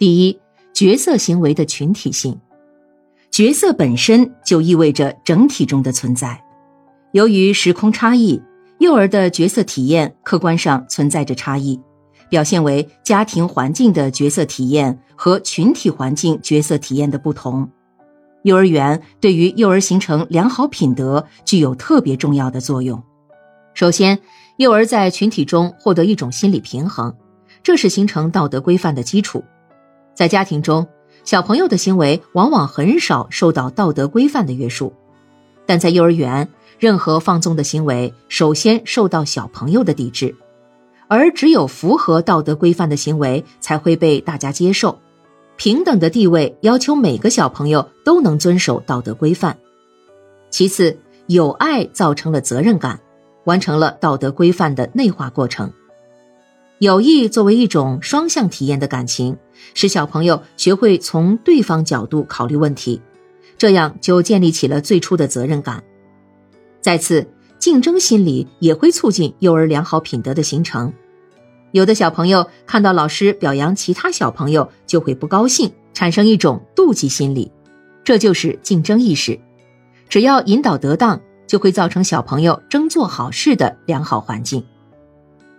第一，角色行为的群体性。角色本身就意味着整体中的存在。由于时空差异，幼儿的角色体验客观上存在着差异，表现为家庭环境的角色体验和群体环境角色体验的不同。幼儿园对于幼儿形成良好品德具有特别重要的作用。首先，幼儿在群体中获得一种心理平衡，这是形成道德规范的基础。在家庭中，小朋友的行为往往很少受到道德规范的约束，但在幼儿园，任何放纵的行为首先受到小朋友的抵制，而只有符合道德规范的行为才会被大家接受。平等的地位要求每个小朋友都能遵守道德规范。其次，有爱造成了责任感，完成了道德规范的内化过程。友谊作为一种双向体验的感情，使小朋友学会从对方角度考虑问题，这样就建立起了最初的责任感。再次，竞争心理也会促进幼儿良好品德的形成。有的小朋友看到老师表扬其他小朋友，就会不高兴，产生一种妒忌心理，这就是竞争意识。只要引导得当，就会造成小朋友争做好事的良好环境。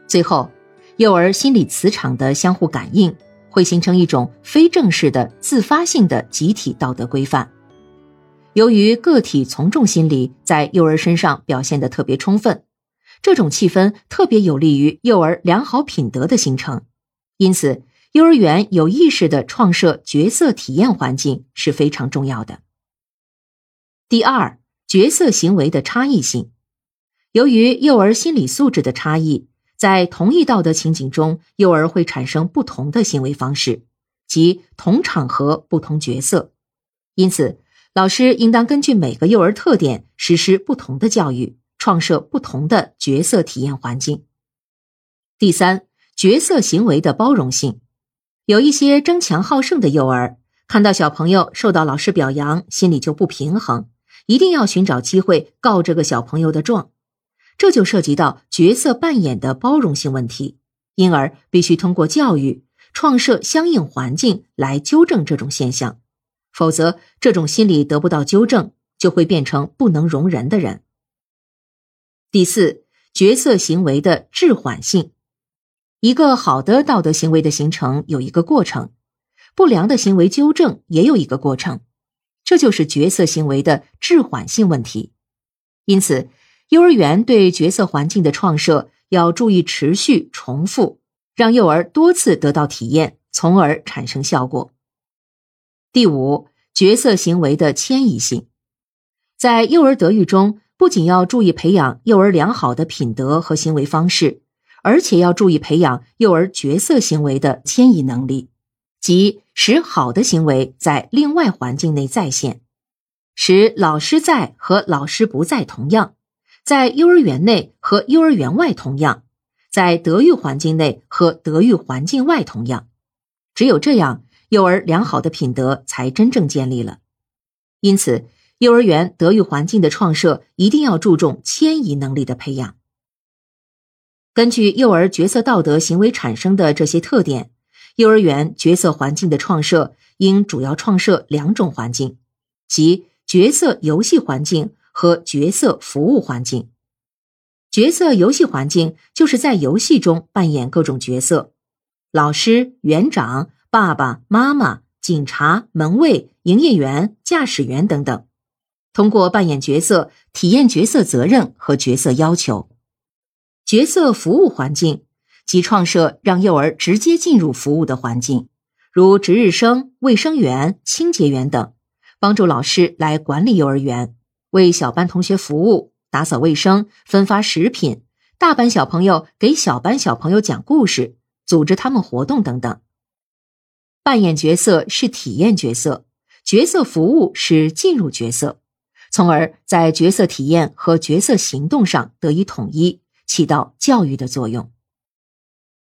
最后，幼儿心理磁场的相互感应，会形成一种非正式的自发性的集体道德规范。由于个体从众心理在幼儿身上表现的特别充分。这种气氛特别有利于幼儿良好品德的形成，因此，幼儿园有意识的创设角色体验环境是非常重要的。第二，角色行为的差异性，由于幼儿心理素质的差异，在同一道德情景中，幼儿会产生不同的行为方式，即同场合不同角色。因此，老师应当根据每个幼儿特点实施不同的教育。创设不同的角色体验环境。第三，角色行为的包容性。有一些争强好胜的幼儿，看到小朋友受到老师表扬，心里就不平衡，一定要寻找机会告这个小朋友的状。这就涉及到角色扮演的包容性问题，因而必须通过教育创设相应环境来纠正这种现象，否则这种心理得不到纠正，就会变成不能容人的人。第四，角色行为的滞缓性。一个好的道德行为的形成有一个过程，不良的行为纠正也有一个过程，这就是角色行为的滞缓性问题。因此，幼儿园对角色环境的创设要注意持续重复，让幼儿多次得到体验，从而产生效果。第五，角色行为的迁移性，在幼儿德育中。不仅要注意培养幼儿良好的品德和行为方式，而且要注意培养幼儿角色行为的迁移能力，即使好的行为在另外环境内再现，使老师在和老师不在同样，在幼儿园内和幼儿园外同样，在德育环境内和德育环境外同样。只有这样，幼儿良好的品德才真正建立了。因此。幼儿园德育环境的创设一定要注重迁移能力的培养。根据幼儿角色道德行为产生的这些特点，幼儿园角色环境的创设应主要创设两种环境，即角色游戏环境和角色服务环境。角色游戏环境就是在游戏中扮演各种角色，老师、园长、爸爸妈妈、警察、门卫、营业员、驾驶员等等。通过扮演角色，体验角色责任和角色要求。角色服务环境即创设让幼儿直接进入服务的环境，如值日生、卫生员、清洁员等，帮助老师来管理幼儿园，为小班同学服务，打扫卫生、分发食品；大班小朋友给小班小朋友讲故事，组织他们活动等等。扮演角色是体验角色，角色服务是进入角色。从而在角色体验和角色行动上得以统一，起到教育的作用。